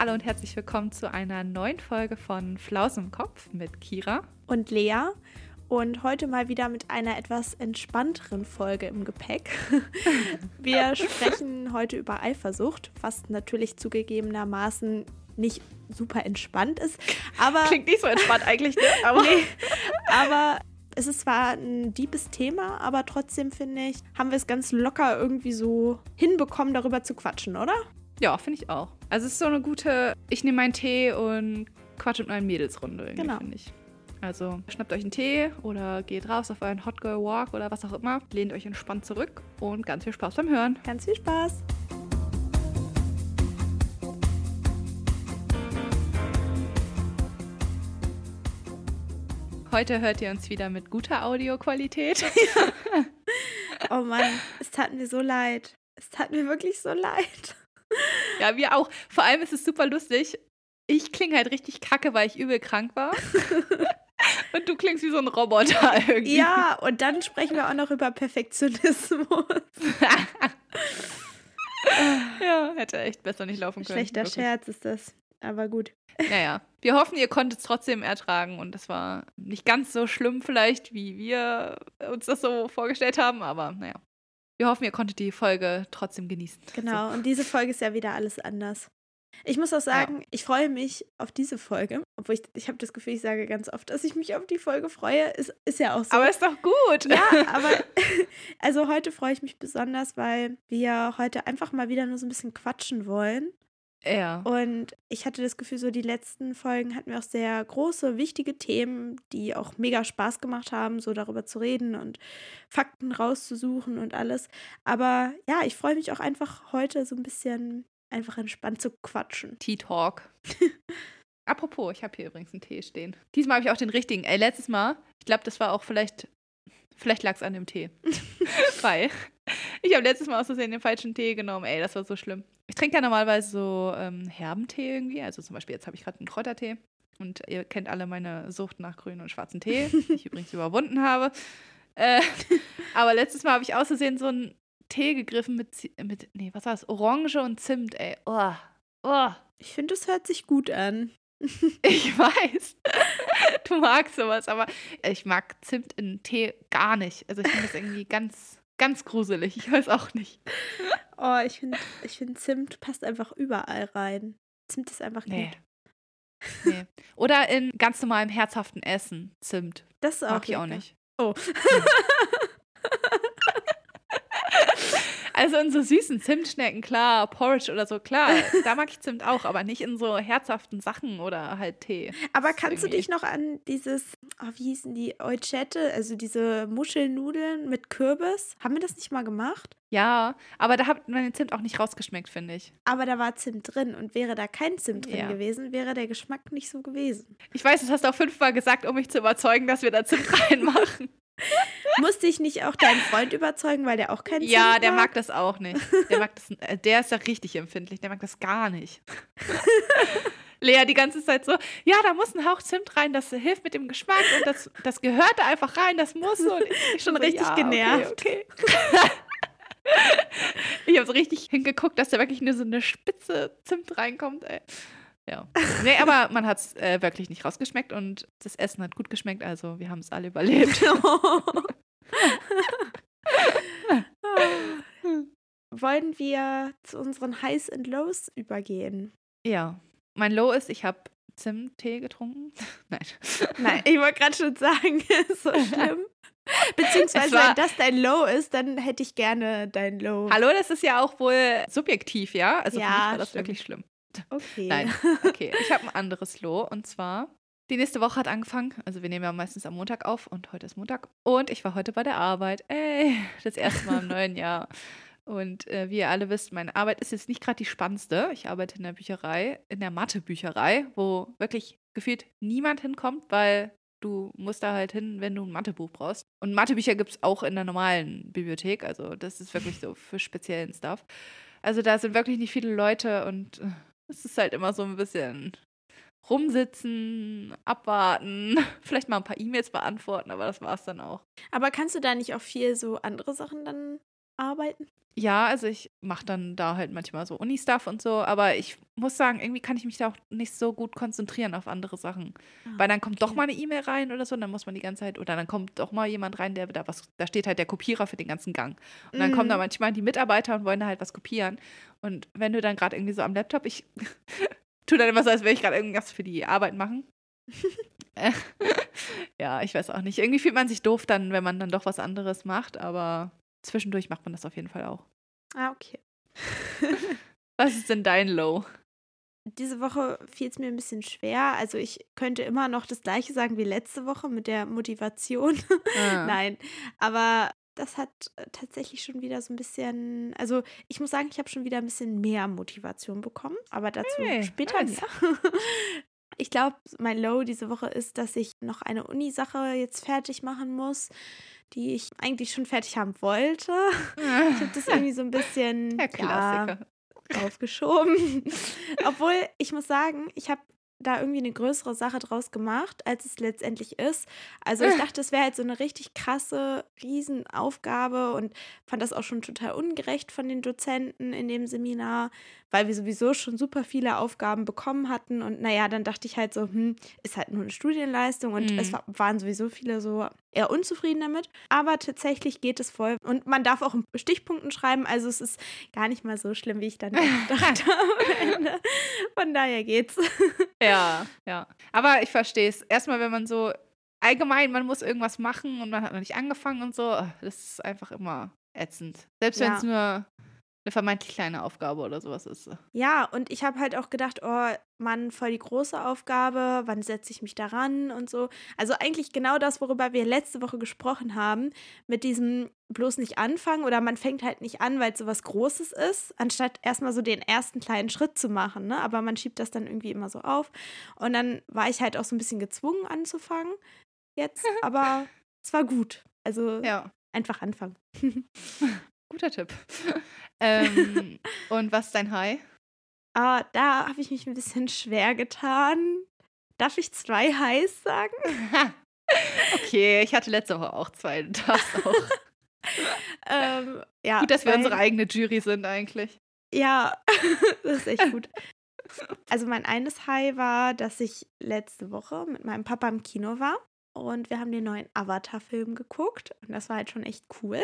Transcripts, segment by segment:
Hallo und herzlich willkommen zu einer neuen Folge von Flaus im Kopf mit Kira und Lea. Und heute mal wieder mit einer etwas entspannteren Folge im Gepäck. Wir sprechen heute über Eifersucht, was natürlich zugegebenermaßen nicht super entspannt ist. Aber Klingt nicht so entspannt eigentlich, ne? Aber, nee, aber es ist zwar ein deepes Thema, aber trotzdem finde ich, haben wir es ganz locker irgendwie so hinbekommen, darüber zu quatschen, oder? Ja, finde ich auch. Also es ist so eine gute, ich nehme meinen Tee und quatsche mit meinen Mädelsrunde irgendwie, Genau. finde ich. Also schnappt euch einen Tee oder geht raus auf euren Hot Girl Walk oder was auch immer. Lehnt euch entspannt zurück und ganz viel Spaß beim Hören. Ganz viel Spaß. Heute hört ihr uns wieder mit guter Audioqualität. Oh Mann, es tat mir so leid. Es tat mir wirklich so leid. ja, wir auch. Vor allem ist es super lustig. Ich klinge halt richtig kacke, weil ich übel krank war. und du klingst wie so ein Roboter irgendwie. Ja, und dann sprechen wir auch noch über Perfektionismus. ja, hätte echt besser nicht laufen können. Schlechter wirklich. Scherz ist das. Aber gut. Naja, wir hoffen, ihr konntet es trotzdem ertragen und das war nicht ganz so schlimm vielleicht, wie wir uns das so vorgestellt haben, aber naja. Wir hoffen, ihr konntet die Folge trotzdem genießen. Genau. Und diese Folge ist ja wieder alles anders. Ich muss auch sagen, ich freue mich auf diese Folge. Obwohl ich, ich habe das Gefühl, ich sage ganz oft, dass ich mich auf die Folge freue. Ist, ist ja auch so. Aber ist doch gut. ja, aber also heute freue ich mich besonders, weil wir heute einfach mal wieder nur so ein bisschen quatschen wollen. Ja. Und ich hatte das Gefühl, so die letzten Folgen hatten wir auch sehr große, wichtige Themen, die auch mega Spaß gemacht haben, so darüber zu reden und Fakten rauszusuchen und alles. Aber ja, ich freue mich auch einfach heute so ein bisschen einfach entspannt zu quatschen. Tea Talk. Apropos, ich habe hier übrigens einen Tee stehen. Diesmal habe ich auch den richtigen. Ey, letztes Mal, ich glaube, das war auch vielleicht, vielleicht lag es an dem Tee. Weil ich habe letztes Mal aus Versehen den falschen Tee genommen. Ey, das war so schlimm. Ich trinke ja normalerweise so ähm, Herbentee irgendwie. Also zum Beispiel, jetzt habe ich gerade einen Kräutertee. Und ihr kennt alle meine Sucht nach grünen und schwarzen Tee, die ich übrigens überwunden habe. Äh, aber letztes Mal habe ich aus Versehen so einen Tee gegriffen mit, mit, nee, was war das? Orange und Zimt, ey. Oh, oh. Ich finde, es hört sich gut an. Ich weiß. Du magst sowas, aber ich mag Zimt in Tee gar nicht. Also ich finde das irgendwie ganz, ganz gruselig. Ich weiß auch nicht. Oh, ich finde, ich find, Zimt passt einfach überall rein. Zimt ist einfach Nee. gut. nee. Oder in ganz normalem herzhaften Essen Zimt. Das ist auch Mag ich auch lecker. nicht. Oh. Also in so süßen Zimtschnecken, klar, Porridge oder so, klar, da mag ich Zimt auch, aber nicht in so herzhaften Sachen oder halt Tee. Aber kannst du dich noch an dieses, oh, wie hießen die, Euchette, also diese Muschelnudeln mit Kürbis? Haben wir das nicht mal gemacht? Ja, aber da hat man den Zimt auch nicht rausgeschmeckt, finde ich. Aber da war Zimt drin und wäre da kein Zimt drin Ja. gewesen, wäre der Geschmack nicht so gewesen. Ich weiß, das hast du auch fünfmal gesagt, um mich zu überzeugen, dass wir da Zimt reinmachen. Musste ich nicht auch deinen Freund überzeugen, weil der auch kein Zimt Ja, der mag das auch nicht. Der mag das, äh, der ist ja richtig empfindlich, der mag das gar nicht. Lea die ganze Zeit so, ja, da muss ein Hauch Zimt rein, das hilft mit dem Geschmack und das, das gehört da einfach rein, das muss so. Und ich schon So richtig richtig genervt. Okay, okay. ich habe so richtig hingeguckt, dass da wirklich nur so eine Spitze Zimt reinkommt, ey. Ja. Nee, aber man hat es äh, wirklich nicht rausgeschmeckt und das Essen hat gut geschmeckt, also wir haben es alle überlebt. Wollen wir zu unseren Highs and Lows übergehen? Ja. Mein Low ist, ich habe Zimttee getrunken. Nein. Nein, ich wollte gerade schon sagen, ist so schlimm. Beziehungsweise, wenn das dein Low ist, dann hätte ich gerne dein Low. Hallo, das ist ja auch wohl subjektiv, ja? Also für Ja, mich war das stimmt. wirklich schlimm. Okay. Nein, okay. Ich habe ein anderes Low und zwar, die nächste Woche hat angefangen. Also wir nehmen ja meistens am Montag auf und heute ist Montag. Und ich war heute bei der Arbeit. Ey, das erste Mal im neuen Jahr. Und äh, wie ihr alle wisst, meine Arbeit ist jetzt nicht gerade die spannendste. Ich arbeite in der Bücherei, in der Mathebücherei, wo wirklich gefühlt niemand hinkommt, weil du musst da halt hin, wenn du ein Mathebuch brauchst. Und Mathebücher gibt es auch in der normalen Bibliothek. Also das ist wirklich so für speziellen Stuff. Also da sind wirklich nicht viele Leute und äh, es ist halt immer so ein bisschen rumsitzen, abwarten, vielleicht mal ein paar E-Mails beantworten, aber das war's dann auch. Aber kannst du da nicht auch viel so andere Sachen dann arbeiten? Ja, also ich mache dann da halt manchmal so Uni-Stuff und so, aber ich muss sagen, irgendwie kann ich mich da auch nicht so gut konzentrieren auf andere Sachen. Ah, Weil dann kommt doch okay. mal eine E-Mail rein oder so, und dann muss man die ganze Zeit, oder dann kommt doch mal jemand rein, der da was, da steht halt der Kopierer für den ganzen Gang. Und dann kommen da Mhm. manchmal die Mitarbeiter und wollen da halt was kopieren. Und wenn du dann gerade irgendwie so am Laptop, ich tue dann immer so, als würde ich gerade irgendwas für die Arbeit machen. Ja, ich weiß auch nicht. Irgendwie fühlt man sich doof dann, wenn man dann doch was anderes macht, aber zwischendurch macht man das auf jeden Fall auch. Ah, okay. Was ist denn dein Low? Diese Woche fiel es mir ein bisschen schwer. Also ich könnte immer noch das gleiche sagen wie letzte Woche mit der Motivation. Ah. Nein, aber das hat äh, tatsächlich schon wieder so ein bisschen, also ich muss sagen, ich habe schon wieder ein bisschen mehr Motivation bekommen, aber dazu Hey, später nice. mehr. Ich glaube, mein Low diese Woche ist, dass ich noch eine Uni-Sache jetzt fertig machen muss, die ich eigentlich schon fertig haben wollte. Ich habe das irgendwie so ein bisschen Der ja, aufgeschoben. Obwohl, ich muss sagen, ich habe da irgendwie eine größere Sache draus gemacht, als es letztendlich ist. Also ich dachte, es wäre halt so eine richtig krasse Riesenaufgabe und fand das auch schon total ungerecht von den Dozenten in dem Seminar, weil wir sowieso schon super viele Aufgaben bekommen hatten. Und naja, dann dachte ich halt so, hm, ist halt nur eine Studienleistung und Mhm. es wa- waren sowieso viele so eher unzufrieden damit. Aber tatsächlich geht es voll. Und man darf auch in Stichpunkten schreiben. Also es ist gar nicht mal so schlimm, wie ich dann gedacht habe. Von daher geht's. Ja, ja. Aber ich verstehe es. Erstmal, wenn man so allgemein, man muss irgendwas machen und man hat noch nicht angefangen und so, das ist einfach immer ätzend. Selbst wenn Ja. es nur eine vermeintlich kleine Aufgabe oder sowas ist. Ja, und ich habe halt auch gedacht, oh Mann, voll die große Aufgabe, wann setze ich mich daran und so. Also eigentlich genau das, worüber wir letzte Woche gesprochen haben, mit diesem bloß nicht anfangen oder man fängt halt nicht an, weil es so was Großes ist, anstatt erstmal so den ersten kleinen Schritt zu machen, ne? Aber man schiebt das dann irgendwie immer so auf. Und dann war ich halt auch so ein bisschen gezwungen anzufangen jetzt, aber es war gut. Also Ja, einfach anfangen. guter Tipp. ähm, und was ist dein High? Ah, da habe ich mich ein bisschen schwer getan. Darf ich zwei Highs sagen? okay, ich hatte letzte Woche auch zwei. Du darfst auch. ähm, ja, Gut, dass wir unsere eigene Jury sind eigentlich. Ja, das ist echt gut. Also mein eines High war, dass ich letzte Woche mit meinem Papa im Kino war und wir haben den neuen Avatar-Film geguckt und das war halt schon echt cool.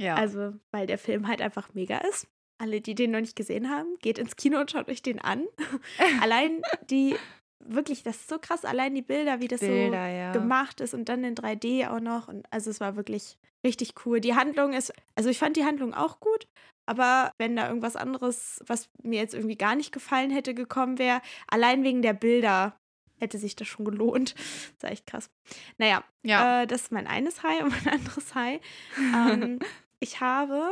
Ja. Also, weil der Film halt einfach mega ist. Alle, die den noch nicht gesehen haben, geht ins Kino und schaut euch den an. Allein die, wirklich, das ist so krass, allein die Bilder, wie das Bilder, so ja. gemacht ist und dann in 3D auch noch. Und also es war wirklich richtig cool. Die Handlung ist, also ich fand die Handlung auch gut, aber wenn da irgendwas anderes, was mir jetzt irgendwie gar nicht gefallen hätte, gekommen wäre, allein wegen der Bilder hätte sich das schon gelohnt. Das war echt krass. Naja, Ja. äh, das ist mein eines High und mein anderes High. Ähm, ich habe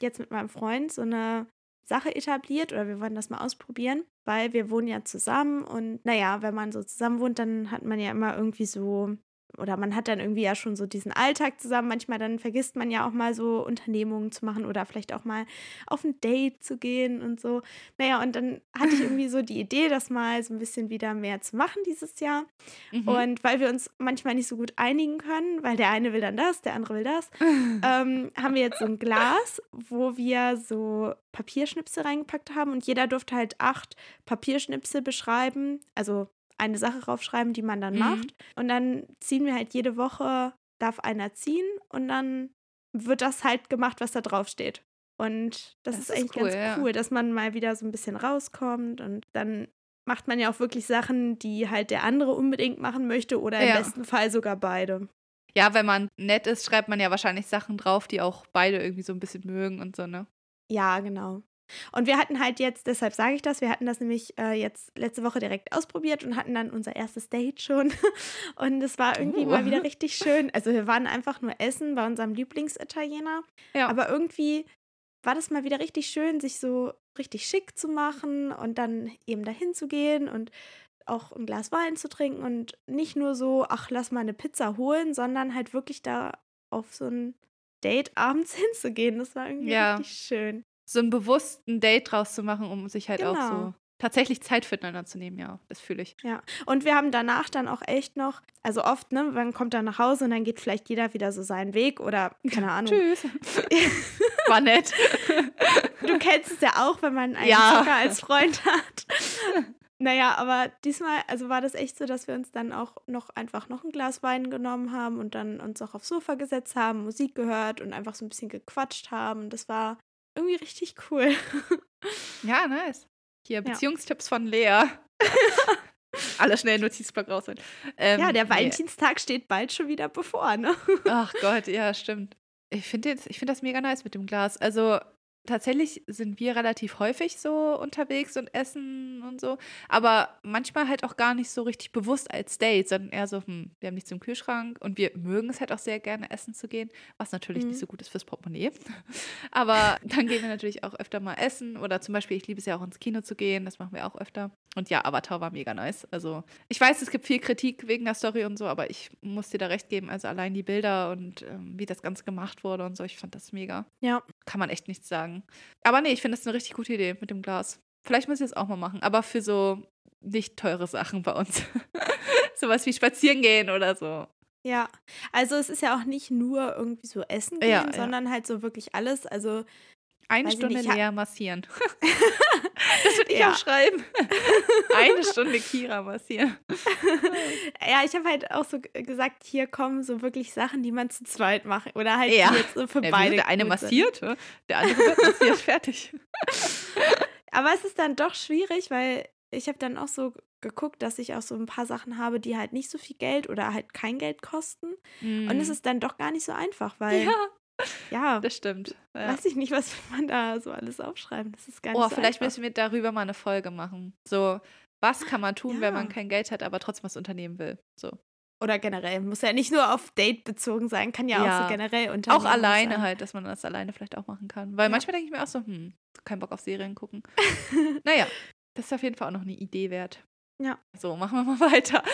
jetzt mit meinem Freund so eine Sache etabliert oder wir wollen das mal ausprobieren, weil wir wohnen ja zusammen und naja, wenn man so zusammen wohnt, dann hat man ja immer irgendwie so oder man hat dann irgendwie ja schon so diesen Alltag zusammen. Manchmal dann vergisst man ja auch mal so Unternehmungen zu machen oder vielleicht auch mal auf ein Date zu gehen und so. Naja, und dann hatte ich irgendwie so die Idee, das mal so ein bisschen wieder mehr zu machen dieses Jahr. Mhm. Und weil wir uns manchmal nicht so gut einigen können, weil der eine will dann das, der andere will das, ähm, haben wir jetzt so ein Glas, wo wir so Papierschnipsel reingepackt haben und jeder durfte halt acht Papierschnipsel beschreiben, also eine Sache raufschreiben, die man dann Mhm. macht. Und dann ziehen wir halt jede Woche, darf einer ziehen und dann wird das halt gemacht, was da drauf steht. Und das, Das ist ist eigentlich cool, ganz ja. cool, dass man mal wieder so ein bisschen rauskommt und dann macht man ja auch wirklich Sachen, die halt der andere unbedingt machen möchte oder im Ja. besten Fall sogar beide. Ja, wenn man nett ist, schreibt man ja wahrscheinlich Sachen drauf, die auch beide irgendwie so ein bisschen mögen und so, ne? Ja, genau. Und wir hatten halt jetzt, deshalb sage ich das, wir hatten das nämlich äh, jetzt letzte Woche direkt ausprobiert und hatten dann unser erstes Date schon. Und es war irgendwie Oh. mal wieder richtig schön. Also wir waren einfach nur essen bei unserem Lieblingsitaliener. Ja. Aber irgendwie war das mal wieder richtig schön, sich so richtig schick zu machen und dann eben dahin zu gehen und auch ein Glas Wein zu trinken und nicht nur so, ach, lass mal eine Pizza holen, sondern halt wirklich da auf so ein Date abends hinzugehen. Das war irgendwie Ja. richtig schön. So einen bewussten Date draus zu machen, um sich halt auch Genau. so tatsächlich Zeit füreinander zu nehmen, ja, das fühle ich. Ja, und wir haben danach dann auch echt noch, also oft, ne, man kommt dann nach Hause und dann geht vielleicht jeder wieder so seinen Weg oder keine Ahnung. Tschüss. War nett. Du kennst es ja auch, wenn man einen Ja. Zocker als Freund hat. Naja, aber diesmal, also war das echt so, dass wir uns dann auch noch einfach noch ein Glas Wein genommen haben und dann uns auch aufs Sofa gesetzt haben, Musik gehört und einfach so ein bisschen gequatscht haben. Das war irgendwie richtig cool. Ja, nice. Hier, Beziehungstipps von Lea. Alle schnell Notizblock rausholen. Ähm, ja, der nee. Valentinstag steht bald schon wieder bevor, ne? Ach Gott, ja, stimmt. Ich finde finde das mega nice mit dem Glas. Also tatsächlich sind wir relativ häufig so unterwegs und essen und so. Aber manchmal halt auch gar nicht so richtig bewusst als Date, sondern eher so, hm, wir haben nichts im Kühlschrank und wir mögen es halt auch sehr gerne, essen zu gehen, was natürlich Mhm. nicht so gut ist fürs Portemonnaie. Aber dann gehen wir natürlich auch öfter mal essen oder zum Beispiel, ich liebe es ja auch ins Kino zu gehen, das machen wir auch öfter. Und ja, Avatar war mega nice. Also ich weiß, es gibt viel Kritik wegen der Story und so, aber ich muss dir da recht geben. Also allein die Bilder und ähm, wie das Ganze gemacht wurde und so, ich fand das mega. Ja. Kann man echt nichts sagen. Aber nee, ich finde das eine richtig gute Idee mit dem Glas. Vielleicht muss ich das auch mal machen, aber für so nicht teure Sachen bei uns. Sowas wie spazieren gehen oder so. Ja, also es ist ja auch nicht nur irgendwie so Essen gehen, Ja, ja. sondern halt so wirklich alles. Also Eine Weiß Stunde Lea massieren. das würde ich Ja. auch schreiben. Eine Stunde Kira massieren. ja, ich habe halt auch so gesagt, hier kommen so wirklich Sachen, die man zu zweit macht oder halt Ja. jetzt so für Ja, beide. der eine sind. massiert, ne? der andere wird massiert, fertig. Aber es ist dann doch schwierig, weil ich habe dann auch so geguckt, dass ich auch so ein paar Sachen habe, die halt nicht so viel Geld oder halt kein Geld kosten. Und es ist dann doch gar nicht so einfach, weil Mhm. ja, ja, das stimmt. Ja. weiß ich nicht, was man da so alles aufschreiben. Das ist gar nicht Oh, so vielleicht einfach. müssen wir darüber mal eine Folge machen. So, was kann man tun, wenn man Ja. kein Geld hat, aber trotzdem was unternehmen will? So. Oder generell, muss ja nicht nur auf Date bezogen sein, kann ja, auch Ja. so generell Auch Unternehmen alleine sein. halt, dass man das alleine vielleicht auch machen kann. Weil Ja. manchmal denke ich mir auch so, hm, kein Bock auf Serien gucken. naja, das ist auf jeden Fall auch noch eine Idee wert. Ja. So, machen wir mal weiter.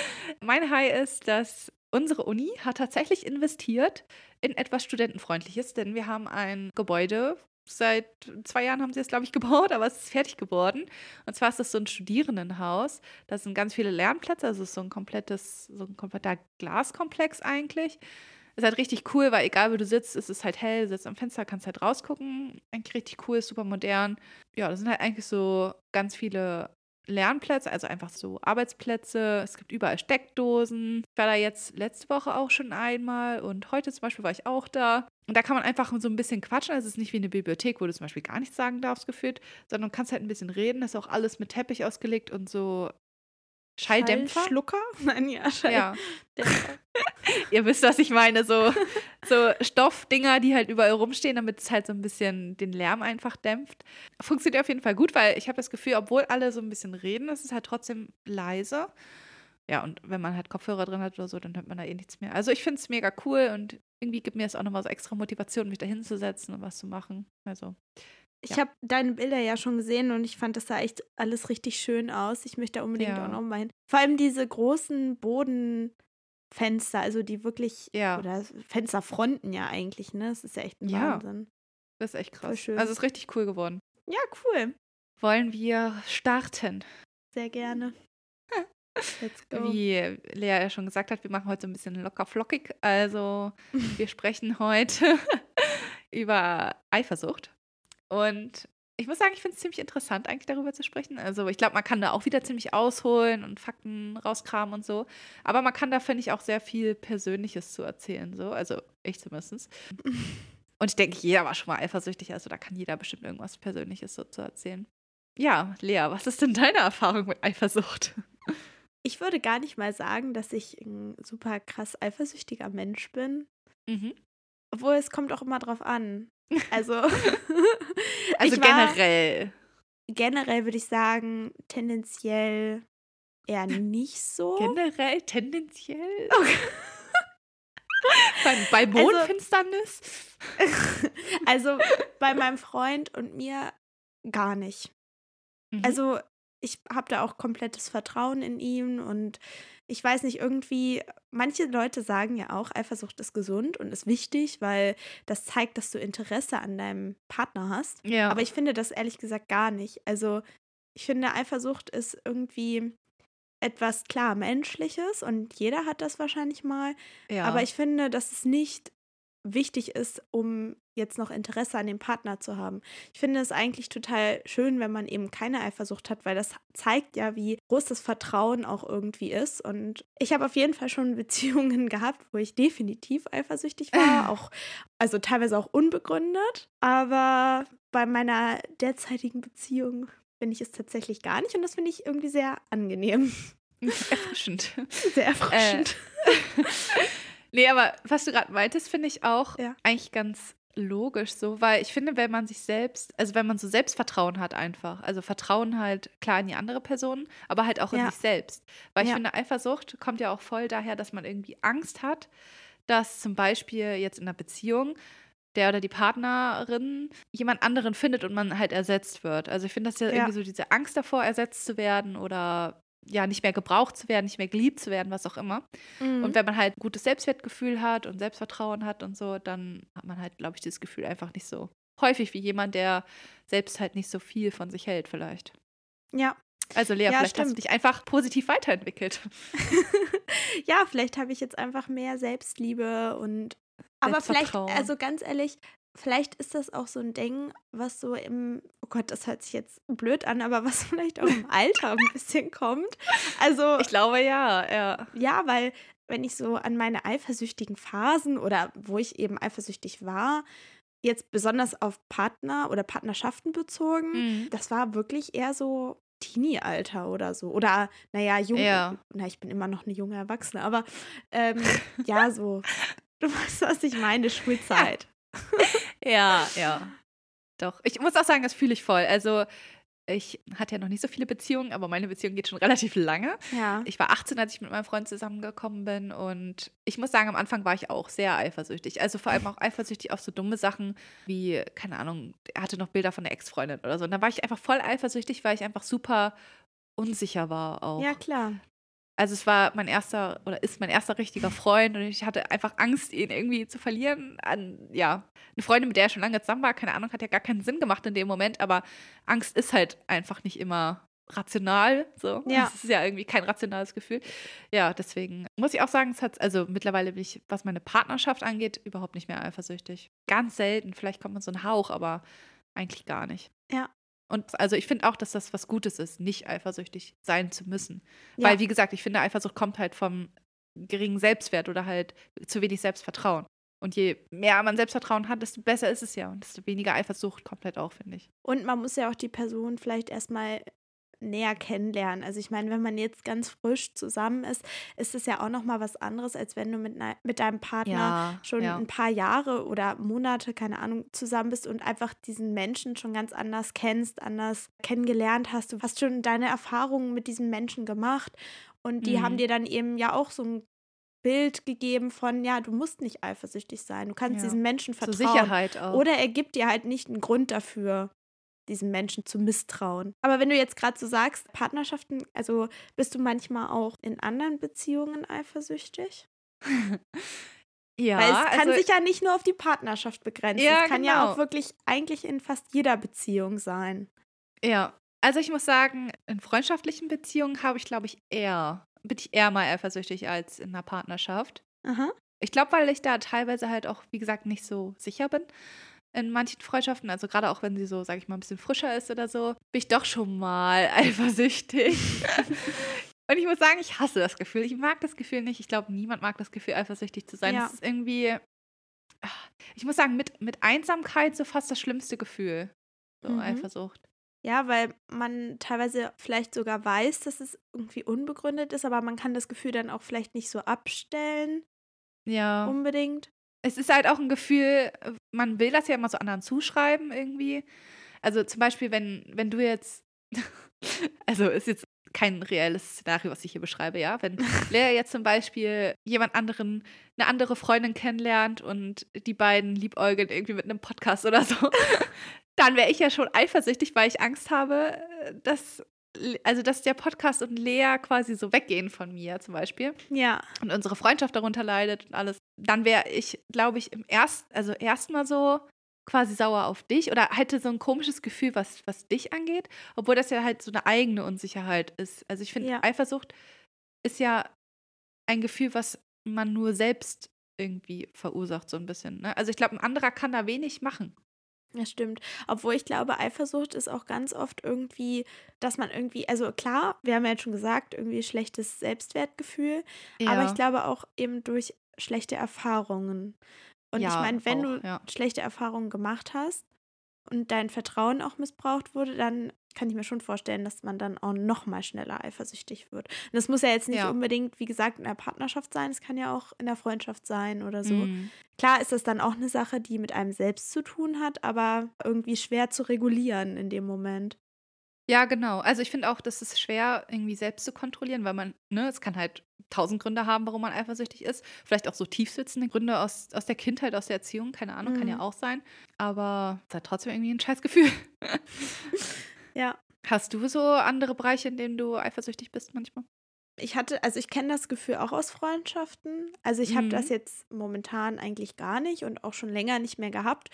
Mein High ist, dass unsere Uni hat tatsächlich investiert in etwas Studentenfreundliches, denn wir haben ein Gebäude. Seit zwei Jahren haben sie es, glaube ich, gebaut, aber es ist fertig geworden. Und zwar ist das so ein Studierendenhaus. Da sind ganz viele Lernplätze, also so ein komplettes, so ein kompletter Glaskomplex eigentlich. Ist halt richtig cool, weil egal wo du sitzt, ist es halt hell, sitzt am Fenster, kannst halt rausgucken. Eigentlich richtig cool, super modern. Ja, das sind halt eigentlich so ganz viele Lernplätze, also einfach so Arbeitsplätze. Es gibt überall Steckdosen. Ich war da jetzt letzte Woche auch schon einmal und heute zum Beispiel war ich auch da. Und da kann man einfach so ein bisschen quatschen. Also es ist nicht wie eine Bibliothek, wo du zum Beispiel gar nichts sagen darfst, gefühlt, sondern du kannst halt ein bisschen reden. Das ist auch alles mit Teppich ausgelegt und so Schalldämpfer. Schlucker? Nein, ja, Schall Ja, ihr wisst, was ich meine. So, so Stoffdinger, die halt überall rumstehen, damit es halt so ein bisschen den Lärm einfach dämpft. Funktioniert auf jeden Fall gut, weil ich habe das Gefühl, obwohl alle so ein bisschen reden, ist es halt trotzdem leise. Ja, und wenn man halt Kopfhörer drin hat oder so, dann hört man da eh nichts mehr. Also ich finde es mega cool und irgendwie gibt mir es auch nochmal so extra Motivation, mich da hinzusetzen und was zu machen. Also, Ich Ja. habe deine Bilder ja schon gesehen und ich fand, das sah echt alles richtig schön aus. Ich möchte da unbedingt Ja. auch noch mal hin. Vor allem diese großen Bodenfenster, also die wirklich, Ja. oder Fensterfronten ja eigentlich, ne? Das ist ja echt ein Ja. Wahnsinn. das ist echt krass. schön. Also es ist richtig cool geworden. Ja, cool. Wollen wir starten? Sehr gerne. Let's go. Wie Lea ja schon gesagt hat, wir machen heute so ein bisschen locker flockig. Also wir sprechen heute über Eifersucht. Und ich muss sagen, ich finde es ziemlich interessant, eigentlich darüber zu sprechen. Also ich glaube, man kann da auch wieder ziemlich ausholen und Fakten rauskramen und so. Aber man kann da, finde ich, auch sehr viel Persönliches zu erzählen. So. Also ich zumindest. Und ich denke, jeder war schon mal eifersüchtig. Also da kann jeder bestimmt irgendwas Persönliches so zu erzählen. Ja, Lea, was ist denn deine Erfahrung mit Eifersucht? Ich würde gar nicht mal sagen, dass ich ein super krass eifersüchtiger Mensch bin. Mhm. Obwohl es kommt auch immer drauf an. Also, Also generell. generell würde ich sagen, tendenziell eher nicht so. Generell, tendenziell. bei, bei Also- Mondfinsternis? also bei meinem Freund und mir gar nicht. Mhm. Also ich habe da auch komplettes Vertrauen in ihn und ich weiß nicht, irgendwie, manche Leute sagen ja auch, Eifersucht ist gesund und ist wichtig, weil das zeigt, dass du Interesse an deinem Partner hast. ja. Aber ich finde das ehrlich gesagt gar nicht. Also ich finde, Eifersucht ist irgendwie etwas klar Menschliches und jeder hat das wahrscheinlich mal. Ja. Aber ich finde, dass es nicht wichtig ist, um jetzt noch Interesse an dem Partner zu haben. Ich finde es eigentlich total schön, wenn man eben keine Eifersucht hat, weil das zeigt ja, wie groß das Vertrauen auch irgendwie ist. Und ich habe auf jeden Fall schon Beziehungen gehabt, wo ich definitiv eifersüchtig war, auch also teilweise auch unbegründet. Aber bei meiner derzeitigen Beziehung bin ich es tatsächlich gar nicht und das finde ich irgendwie sehr angenehm. Erfrischend. Sehr erfrischend. Äh, nee, aber was du gerade meintest, finde ich auch Ja. eigentlich ganz logisch so, weil ich finde, wenn man sich selbst, also wenn man so Selbstvertrauen hat einfach, also Vertrauen halt klar in die andere Person, aber halt auch in Ja. sich selbst. Weil ich Ja. finde, Eifersucht kommt ja auch voll daher, dass man irgendwie Angst hat, dass zum Beispiel jetzt in einer Beziehung der oder die Partnerin jemand anderen findet und man halt ersetzt wird. Also ich finde, das ja, Ja. irgendwie so diese Angst davor, ersetzt zu werden oder ja, nicht mehr gebraucht zu werden, nicht mehr geliebt zu werden, was auch immer. Mhm. Und wenn man halt gutes Selbstwertgefühl hat und Selbstvertrauen hat und so, dann hat man halt, glaube ich, dieses Gefühl einfach nicht so häufig wie jemand, der selbst halt nicht so viel von sich hält, vielleicht. ja. Also Lea, Ja, vielleicht hast du stimmt. dich einfach positiv weiterentwickelt. ja, vielleicht habe ich jetzt einfach mehr Selbstliebe und. Aber vielleicht, also ganz ehrlich, vielleicht ist das auch so ein Ding, was so im, oh Gott, das hört sich jetzt blöd an, aber was vielleicht auch im Alter ein bisschen kommt. Also, Ich glaube ja, ja. ja, weil wenn ich so an meine eifersüchtigen Phasen oder wo ich eben eifersüchtig war, jetzt besonders auf Partner oder Partnerschaften bezogen, Mhm. das war wirklich eher so Teenie-Alter oder so. Oder, naja, jung. Ja. Na, ich bin immer noch eine junge Erwachsene, aber ähm, ja, so. Du weißt, was ich meine, Schulzeit. Ja, ja. Doch. Ich muss auch sagen, das fühle ich voll. Also, ich hatte ja noch nicht so viele Beziehungen, aber meine Beziehung geht schon relativ lange. Ja. Ich war 18, als ich mit meinem Freund zusammengekommen bin und ich muss sagen, am Anfang war ich auch sehr eifersüchtig. Also vor allem auch eifersüchtig auf so dumme Sachen wie, keine Ahnung, er hatte noch Bilder von der Ex-Freundin oder so. Und da war ich einfach voll eifersüchtig, weil ich einfach super unsicher war auch. ja, klar. Also es war mein erster oder ist mein erster richtiger Freund und ich hatte einfach Angst, ihn irgendwie zu verlieren. An, ja, eine Freundin, mit der er schon lange zusammen war, keine Ahnung, hat ja gar keinen Sinn gemacht in dem Moment, aber Angst ist halt einfach nicht immer rational. So. Ja. Das ist ja irgendwie kein rationales Gefühl. Ja, deswegen muss ich auch sagen, es hat, also mittlerweile bin ich, was meine Partnerschaft angeht, überhaupt nicht mehr eifersüchtig. Ganz selten, vielleicht kommt man so ein Hauch, aber eigentlich gar nicht. Ja. Und also ich finde auch, dass das was Gutes ist, nicht eifersüchtig sein zu müssen. Ja. Weil, wie gesagt, ich finde, Eifersucht kommt halt vom geringen Selbstwert oder halt zu wenig Selbstvertrauen. Und je mehr man Selbstvertrauen hat, desto besser ist es ja. Und desto weniger Eifersucht kommt halt auch, finde ich. Und man muss ja auch die Person vielleicht erstmal näher kennenlernen. Also ich meine, wenn man jetzt ganz frisch zusammen ist, ist es ja auch noch mal was anderes, als wenn du mit, mit deinem Partner schon ja. ein paar Jahre oder Monate, keine Ahnung, zusammen bist und einfach diesen Menschen schon ganz anders kennst, anders kennengelernt hast. Du hast schon deine Erfahrungen mit diesem Menschen gemacht und die Mhm. haben dir dann eben ja auch so ein Bild gegeben von, ja, du musst nicht eifersüchtig sein, du kannst Ja. diesem Menschen Zur vertrauen. Sicherheit auch. Oder er gibt dir halt nicht einen Grund dafür, diesem Menschen zu misstrauen. Aber wenn du jetzt gerade so sagst, Partnerschaften, also bist du manchmal auch in anderen Beziehungen eifersüchtig? ja, Weil es kann also, sich ja nicht nur auf die Partnerschaft begrenzen. Ja, es kann ja genau. auch wirklich eigentlich in fast jeder Beziehung sein. ja. Also ich muss sagen, in freundschaftlichen Beziehungen habe ich, glaube ich, eher, bin ich eher mal eifersüchtig als in einer Partnerschaft. Aha. Ich glaube, weil ich da teilweise halt auch, wie gesagt, nicht so sicher bin in manchen Freundschaften. Also gerade auch wenn sie so, sage ich mal, ein bisschen frischer ist oder so, bin ich doch schon mal eifersüchtig. Und ich muss sagen, ich hasse das Gefühl. Ich mag das Gefühl nicht. Ich glaube, niemand mag das Gefühl, eifersüchtig zu sein. Ja. Das ist irgendwie, ah, ich muss sagen, mit, mit Einsamkeit so fast das schlimmste Gefühl. So Mhm. Eifersucht. Ja, weil man teilweise vielleicht sogar weiß, dass es irgendwie unbegründet ist, aber man kann das Gefühl dann auch vielleicht nicht so abstellen Ja. unbedingt. Es ist halt auch ein Gefühl, man will das ja immer so anderen zuschreiben irgendwie. Also zum Beispiel, wenn, wenn du jetzt, also ist jetzt kein reelles Szenario, was ich hier beschreibe, ja. Wenn Lea jetzt zum Beispiel jemand anderen, eine andere Freundin kennenlernt und die beiden liebäugeln irgendwie mit einem Podcast oder so, dann wäre ich ja schon eifersüchtig, weil ich Angst habe, dass, also dass der Podcast und Lea quasi so weggehen von mir zum Beispiel Ja. und unsere Freundschaft darunter leidet und alles, dann wäre ich, glaube ich, im erst, also erstmal so quasi sauer auf dich oder hätte so ein komisches Gefühl, was, was dich angeht, obwohl das ja halt so eine eigene Unsicherheit ist. Also ich finde, Ja. Eifersucht ist ja ein Gefühl, was man nur selbst irgendwie verursacht, so ein bisschen. Ne? Also ich glaube, ein anderer kann da wenig machen. Ja, stimmt. Obwohl ich glaube, Eifersucht ist auch ganz oft irgendwie, dass man irgendwie, also klar, wir haben ja jetzt schon gesagt, irgendwie schlechtes Selbstwertgefühl, aber ich glaube auch eben durch schlechte Erfahrungen. Und ich Ja, meine, wenn auch, du ja. schlechte Erfahrungen gemacht hast und dein Vertrauen auch missbraucht wurde, dann kann ich mir schon vorstellen, dass man dann auch noch mal schneller eifersüchtig wird. Und das muss ja jetzt nicht Ja. unbedingt, wie gesagt, in der Partnerschaft sein, es kann ja auch in der Freundschaft sein oder so. Mhm. Klar ist das dann auch eine Sache, die mit einem selbst zu tun hat, aber irgendwie schwer zu regulieren in dem Moment. Ja, genau. Also ich finde auch, das ist schwer, irgendwie selbst zu kontrollieren, weil man, ne, es kann halt tausend Gründe haben, warum man eifersüchtig ist. Vielleicht auch so tiefsitzende Gründe aus, aus der Kindheit, aus der Erziehung, keine Ahnung, kann ja Mhm. auch sein. Aber es hat trotzdem irgendwie ein scheiß Gefühl. Ja. Hast du so andere Bereiche, in denen du eifersüchtig bist manchmal? Ich hatte, also ich kenne das Gefühl auch aus Freundschaften. Also ich habe Mhm. das jetzt momentan eigentlich gar nicht und auch schon länger nicht mehr gehabt.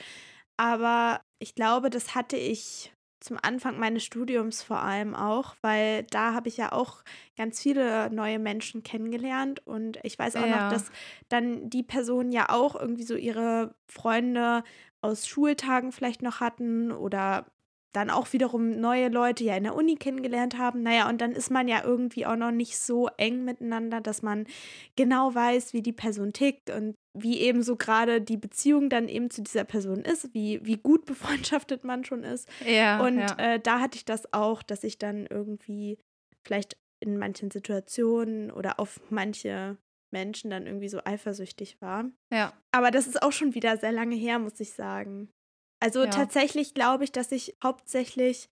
Aber ich glaube, das hatte ich zum Anfang meines Studiums vor allem auch, weil da habe ich ja auch ganz viele neue Menschen kennengelernt und ich weiß auch Ja. noch, dass dann die Personen ja auch irgendwie so ihre Freunde aus Schultagen vielleicht noch hatten oder dann auch wiederum neue Leute ja in der Uni kennengelernt haben. Naja, und dann ist man ja irgendwie auch noch nicht so eng miteinander, dass man genau weiß, wie die Person tickt und wie eben so gerade die Beziehung dann eben zu dieser Person ist, wie, wie gut befreundschaftet man schon ist. Ja. Und ja. äh, da hatte ich das auch, dass ich dann irgendwie vielleicht in manchen Situationen oder auf manche Menschen dann irgendwie so eifersüchtig war. ja. Aber das ist auch schon wieder sehr lange her, muss ich sagen. Also Ja. tatsächlich glaube ich, dass ich hauptsächlich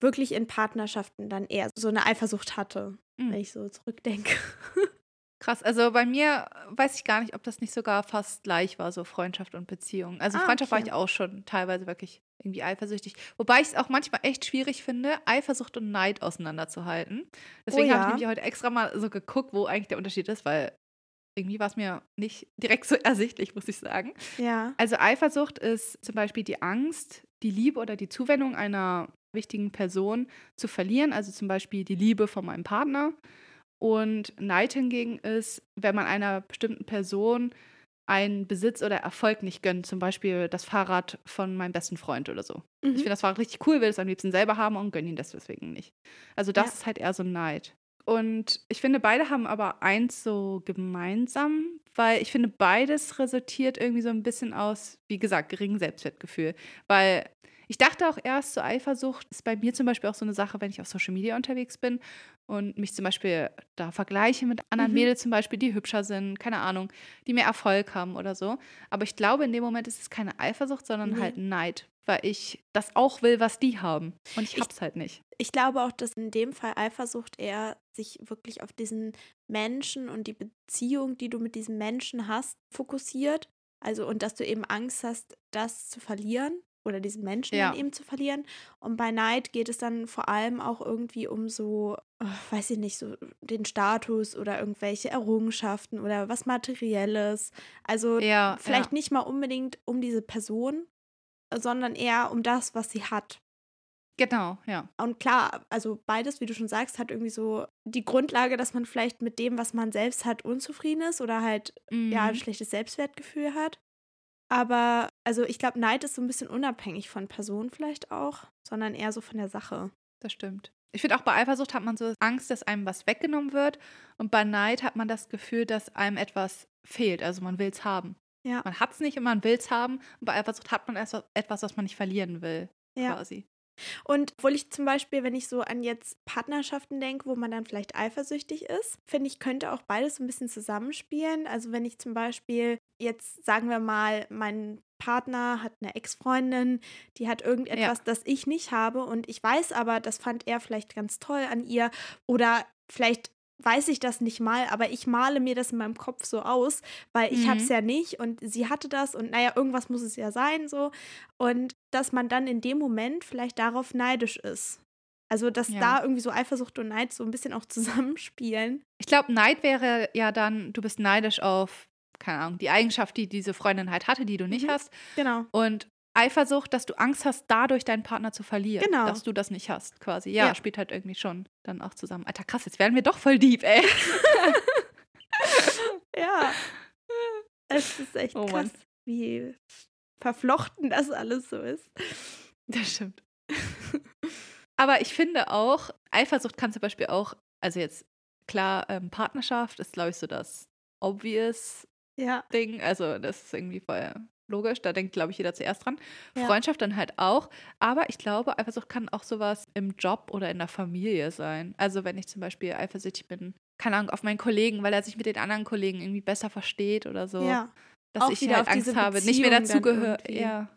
wirklich in Partnerschaften dann eher so eine Eifersucht hatte, Mhm. wenn ich so zurückdenke. Krass. Also bei mir weiß ich gar nicht, ob das nicht sogar fast gleich war, so Freundschaft und Beziehung. Also Ah, Freundschaft war okay. ich auch schon teilweise wirklich irgendwie eifersüchtig. Wobei ich es auch manchmal echt schwierig finde, Eifersucht und Neid auseinanderzuhalten. Deswegen habe Oh ja. ich nämlich heute extra mal so geguckt, wo eigentlich der Unterschied ist, weil irgendwie war es mir nicht direkt so ersichtlich, muss ich sagen. Ja. Also Eifersucht ist zum Beispiel die Angst, die Liebe oder die Zuwendung einer wichtigen Person zu verlieren, also zum Beispiel die Liebe von meinem Partner. Und Neid hingegen ist, wenn man einer bestimmten Person einen Besitz oder Erfolg nicht gönnt, zum Beispiel das Fahrrad von meinem besten Freund oder so. Ich Mhm. finde das Fahrrad richtig cool, will es am liebsten selber haben und gönne ihn das deswegen nicht. Also das Ja. ist halt eher so Neid. Und ich finde, beide haben aber eins so gemeinsam, weil ich finde, beides resultiert irgendwie so ein bisschen aus, wie gesagt, geringem Selbstwertgefühl. Weil ich dachte auch erst, so Eifersucht ist bei mir zum Beispiel auch so eine Sache, wenn ich auf Social Media unterwegs bin und mich zum Beispiel da vergleiche mit anderen Mhm. Mädels zum Beispiel, die hübscher sind, keine Ahnung, die mehr Erfolg haben oder so. Aber ich glaube, in dem Moment ist es keine Eifersucht, sondern Nee. halt Neid, weil ich das auch will, was die haben. Und ich Ich- hab's halt nicht. Ich glaube auch, dass in dem Fall Eifersucht eher sich wirklich auf diesen Menschen und die Beziehung, die du mit diesem Menschen hast, fokussiert. Also und dass du eben Angst hast, das zu verlieren oder diesen Menschen Ja. eben zu verlieren. Und bei Neid geht es dann vor allem auch irgendwie um so, oh, weiß ich nicht, so den Status oder irgendwelche Errungenschaften oder was Materielles. Also Ja, vielleicht ja. nicht mal unbedingt um diese Person, sondern eher um das, was sie hat. Genau, ja. Und klar, also beides, wie du schon sagst, hat irgendwie so die Grundlage, dass man vielleicht mit dem, was man selbst hat, unzufrieden ist oder halt ja ein Mhm. schlechtes Selbstwertgefühl hat. Aber also ich glaube, Neid ist so ein bisschen unabhängig von Person vielleicht auch, sondern eher so von der Sache. Das stimmt. Ich finde auch bei Eifersucht hat man so Angst, dass einem was weggenommen wird. Und bei Neid hat man das Gefühl, dass einem etwas fehlt. Also man will es haben. Ja. Man hat es nicht und man will es haben. Und bei Eifersucht hat man erst etwas, was man nicht verlieren will. Ja. Quasi. Und obwohl ich zum Beispiel, wenn ich so an jetzt Partnerschaften denke, wo man dann vielleicht eifersüchtig ist, finde ich, könnte auch beides so ein bisschen zusammenspielen. Also wenn ich zum Beispiel jetzt, sagen wir mal, mein Partner hat eine Ex-Freundin, die hat irgendetwas, das ich nicht habe und ich weiß aber, das fand er vielleicht ganz toll an ihr oder vielleicht weiß ich das nicht mal, aber ich male mir das in meinem Kopf so aus, weil ich Mhm. habe es ja nicht und sie hatte das und naja, irgendwas muss es ja sein so und dass man dann in dem Moment vielleicht darauf neidisch ist. Also, dass Ja. da irgendwie so Eifersucht und Neid so ein bisschen auch zusammenspielen. Ich glaube, Neid wäre ja dann, du bist neidisch auf, keine Ahnung, die Eigenschaft, die diese Freundin halt hatte, die du nicht Mhm. hast. Genau. Und Eifersucht, dass du Angst hast, dadurch deinen Partner zu verlieren. Genau. Dass du das nicht hast, quasi. Ja, Ja. spielt halt irgendwie schon dann auch zusammen. Alter, krass, jetzt werden wir doch voll deep, ey. Ja. Es ist echt Oh krass, Mann. wie verflochten das alles so ist. Das stimmt. Aber ich finde auch, Eifersucht kann zum Beispiel auch, also jetzt klar, ähm, Partnerschaft ist, glaube ich, so das obvious Ja. Ding. Also das ist irgendwie voll logisch. Da denkt, glaube ich, jeder zuerst dran. Ja. Freundschaft dann halt auch. Aber ich glaube, Eifersucht kann auch sowas im Job oder in der Familie sein. Also wenn ich zum Beispiel eifersüchtig bin, keine Ahnung, auf meinen Kollegen, weil er sich mit den anderen Kollegen irgendwie besser versteht oder so. Ja. Dass Auch ich wieder halt auf Angst habe, nicht mehr dazugehöre. Ja,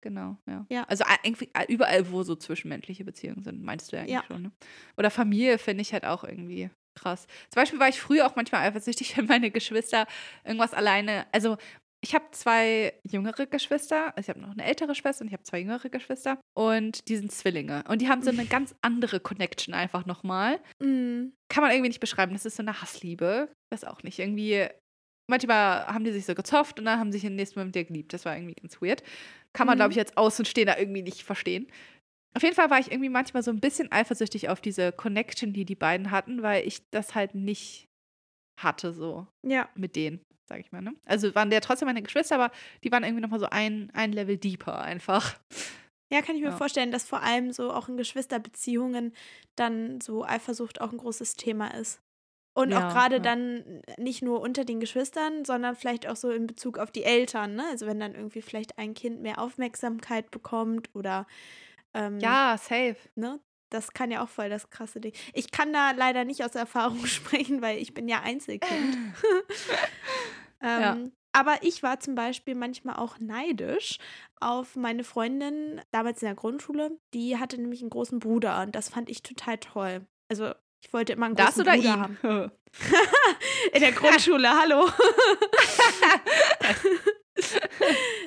genau, ja. Ja. Also a- überall, wo so zwischenmenschliche Beziehungen sind, meinst du ja eigentlich Ja. schon. Ne? Oder Familie finde ich halt auch irgendwie krass. Zum Beispiel war ich früher auch manchmal eifersüchtig, wenn meine Geschwister irgendwas alleine, also ich habe zwei jüngere Geschwister, also ich habe noch eine ältere Schwester und ich habe zwei jüngere Geschwister und die sind Zwillinge und die haben so eine ganz andere Connection einfach nochmal Mhm. kann man irgendwie nicht beschreiben. Das ist so eine Hassliebe. Weiß auch nicht. Irgendwie, manchmal haben die sich so gezofft und dann haben sie sich im nächsten Moment wieder geliebt. Das war irgendwie ganz weird. Kann man, Mhm. glaube ich, als Außenstehender irgendwie nicht verstehen. Auf jeden Fall war ich irgendwie manchmal so ein bisschen eifersüchtig auf diese Connection, die die beiden hatten, weil ich das halt nicht hatte, so Ja. mit denen, sag ich mal. Ne? Also waren der trotzdem meine Geschwister, aber die waren irgendwie nochmal so ein, ein Level deeper einfach. Ja, kann ich mir Ja. vorstellen, dass vor allem so auch in Geschwisterbeziehungen dann so Eifersucht auch ein großes Thema ist. Und Ja, auch gerade ja. dann nicht nur unter den Geschwistern, sondern vielleicht auch so in Bezug auf die Eltern, ne? Also wenn dann irgendwie vielleicht ein Kind mehr Aufmerksamkeit bekommt oder ähm, Ja, safe. ne? Das kann ja auch voll das krasse Ding. Ich kann da leider nicht aus Erfahrung sprechen, weil ich bin ja Einzelkind. ähm, Ja. Aber ich war zum Beispiel manchmal auch neidisch auf meine Freundin damals in der Grundschule. Die hatte nämlich einen großen Bruder und das fand ich total toll. Also ich wollte immer einen Das großen oder Bruder ihn? haben. In der Grundschule, hallo.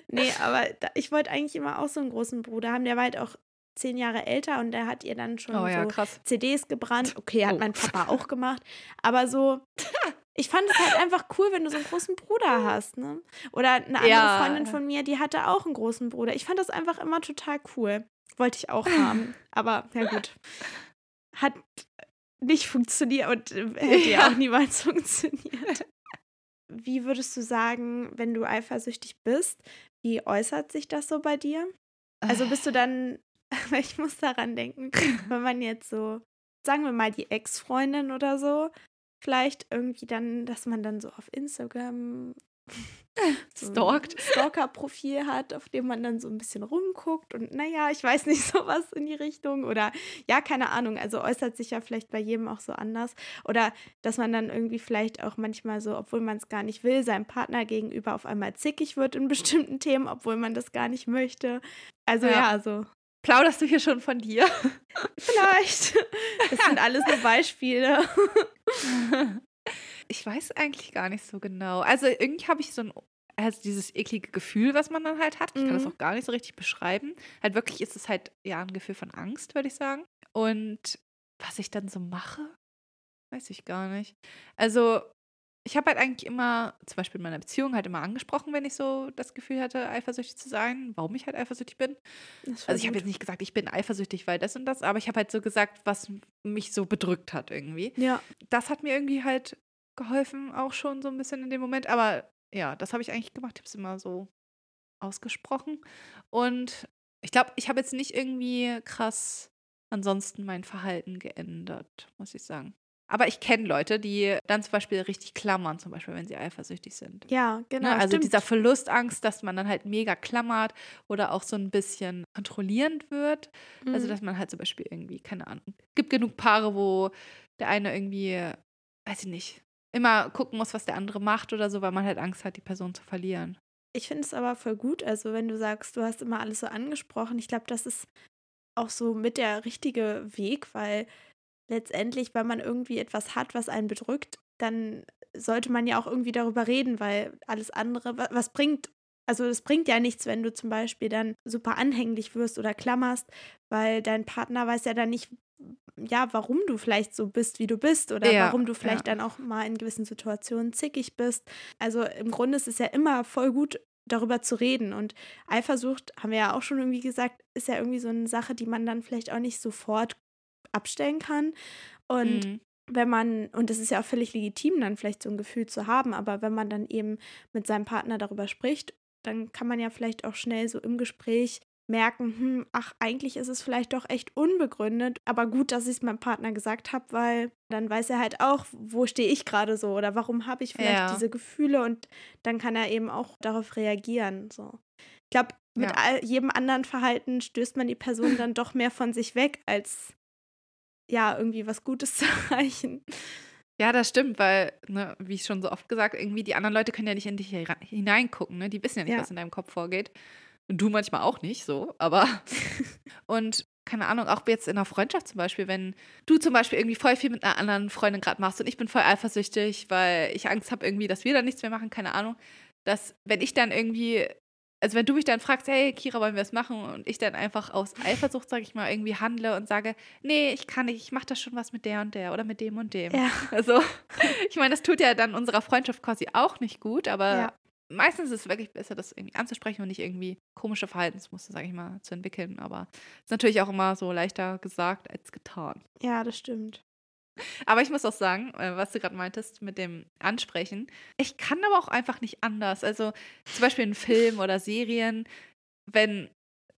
nee, aber da, ich wollte eigentlich immer auch so einen großen Bruder haben. Der war halt auch zehn Jahre älter und der hat ihr dann schon Oh ja, so krass. CDs gebrannt. Okay, hat Oh. mein Papa auch gemacht. Aber so, ich fand es halt einfach cool, wenn du so einen großen Bruder hast. Ne? Oder eine andere Ja. Freundin von mir, die hatte auch einen großen Bruder. Ich fand das einfach immer total cool. Wollte ich auch haben. Aber ja gut. Hat nicht funktioniert und äh, hätte Ja. auch niemals funktioniert. Wie würdest du sagen, wenn du eifersüchtig bist, wie äußert sich das so bei dir? Also bist du dann, weil ich muss daran denken, wenn man jetzt so, sagen wir mal die Ex-Freundin oder so, vielleicht irgendwie dann, dass man dann so auf Instagram so Stalkt. Stalker-Profil hat, auf dem man dann so ein bisschen rumguckt und naja, ich weiß nicht, sowas in die Richtung oder ja, keine Ahnung, also äußert sich ja vielleicht bei jedem auch so anders oder dass man dann irgendwie vielleicht auch manchmal so, obwohl man es gar nicht will, seinem Partner gegenüber auf einmal zickig wird in bestimmten Themen, obwohl man das gar nicht möchte. Also Ja. ja, so Plauderst du hier schon von dir? vielleicht. Das sind alles nur Beispiele. Ich weiß eigentlich gar nicht so genau. Also irgendwie habe ich so ein, also dieses eklige Gefühl, was man dann halt hat. Ich kann das Mhm. auch gar nicht so richtig beschreiben. Halt wirklich ist es halt ja ein Gefühl von Angst, würde ich sagen. Und was ich dann so mache, weiß ich gar nicht. Also ich habe halt eigentlich immer, zum Beispiel in meiner Beziehung, halt immer angesprochen, wenn ich so das Gefühl hatte, eifersüchtig zu sein, warum ich halt eifersüchtig bin. Also ich habe jetzt nicht gesagt, ich bin eifersüchtig, weil das und das, aber ich habe halt so gesagt, was mich so bedrückt hat irgendwie Ja, das hat mir irgendwie halt geholfen, auch schon so ein bisschen in dem Moment. Aber ja, das habe ich eigentlich gemacht. Ich habe es immer so ausgesprochen. Und ich glaube, ich habe jetzt nicht irgendwie krass ansonsten mein Verhalten geändert, muss ich sagen. Aber ich kenne Leute, die dann zum Beispiel richtig klammern, zum Beispiel, wenn sie eifersüchtig sind. ja, genau. Ne? Also stimmt. dieser Verlustangst, dass man dann halt mega klammert oder auch so ein bisschen kontrollierend wird. Also, Mhm. dass man halt zum Beispiel irgendwie, keine Ahnung, gibt genug Paare, wo der eine irgendwie, weiß ich nicht, immer gucken muss, was der andere macht oder so, weil man halt Angst hat, die Person zu verlieren. Ich finde es aber voll gut. Also, wenn du sagst, du hast immer alles so angesprochen, ich glaube, das ist auch so mit der richtige Weg, weil letztendlich, wenn man irgendwie etwas hat, was einen bedrückt, dann sollte man ja auch irgendwie darüber reden, weil alles andere, wa- was bringt, also es bringt ja nichts, wenn du zum Beispiel dann super anhänglich wirst oder klammerst, weil dein Partner weiß ja dann nicht, ja, warum du vielleicht so bist, wie du bist oder Ja, warum du vielleicht ja. dann auch mal in gewissen Situationen zickig bist. Also im Grunde ist es ja immer voll gut, darüber zu reden. Und Eifersucht, haben wir ja auch schon irgendwie gesagt, ist ja irgendwie so eine Sache, die man dann vielleicht auch nicht sofort abstellen kann. Und mhm. wenn man, und es ist ja auch völlig legitim, dann vielleicht so ein Gefühl zu haben, aber wenn man dann eben mit seinem Partner darüber spricht, dann kann man ja vielleicht auch schnell so im Gespräch merken, hm, ach, eigentlich ist es vielleicht doch echt unbegründet, aber gut, dass ich es meinem Partner gesagt habe, weil dann weiß er halt auch, wo stehe ich gerade so oder warum habe ich vielleicht ja. diese Gefühle und dann kann er eben auch darauf reagieren. So. Ich glaube, mit ja. all, jedem anderen Verhalten stößt man die Person dann doch mehr von sich weg, als ja, irgendwie was Gutes zu erreichen. Ja, das stimmt, weil, ne, wie ich schon so oft gesagt, irgendwie die anderen Leute können ja nicht in dich hineingucken, ne? Die wissen ja nicht, ja. was in deinem Kopf vorgeht. Und du manchmal auch nicht so, aber. und keine Ahnung, auch jetzt in einer Freundschaft zum Beispiel, wenn du zum Beispiel irgendwie voll viel mit einer anderen Freundin gerade machst und ich bin voll eifersüchtig, weil ich Angst habe irgendwie, dass wir da nichts mehr machen, keine Ahnung, dass wenn ich dann irgendwie, also wenn du mich dann fragst, hey Kira, wollen wir es machen und ich dann einfach aus Eifersucht, sage ich mal, irgendwie handle und sage, nee, ich kann nicht, ich mache das schon was mit der und der oder mit dem und dem. Ja. Also ich meine, das tut ja dann unserer Freundschaft quasi auch nicht gut, aber ja meistens ist es wirklich besser, das irgendwie anzusprechen und nicht irgendwie komische Verhaltensmuster, sage ich mal, zu entwickeln. Aber ist natürlich auch immer so leichter gesagt als getan. Ja, das stimmt. Aber ich muss auch sagen, äh, was du gerade meintest mit dem Ansprechen, ich kann aber auch einfach nicht anders. Also zum Beispiel in Filmen oder Serien, wenn,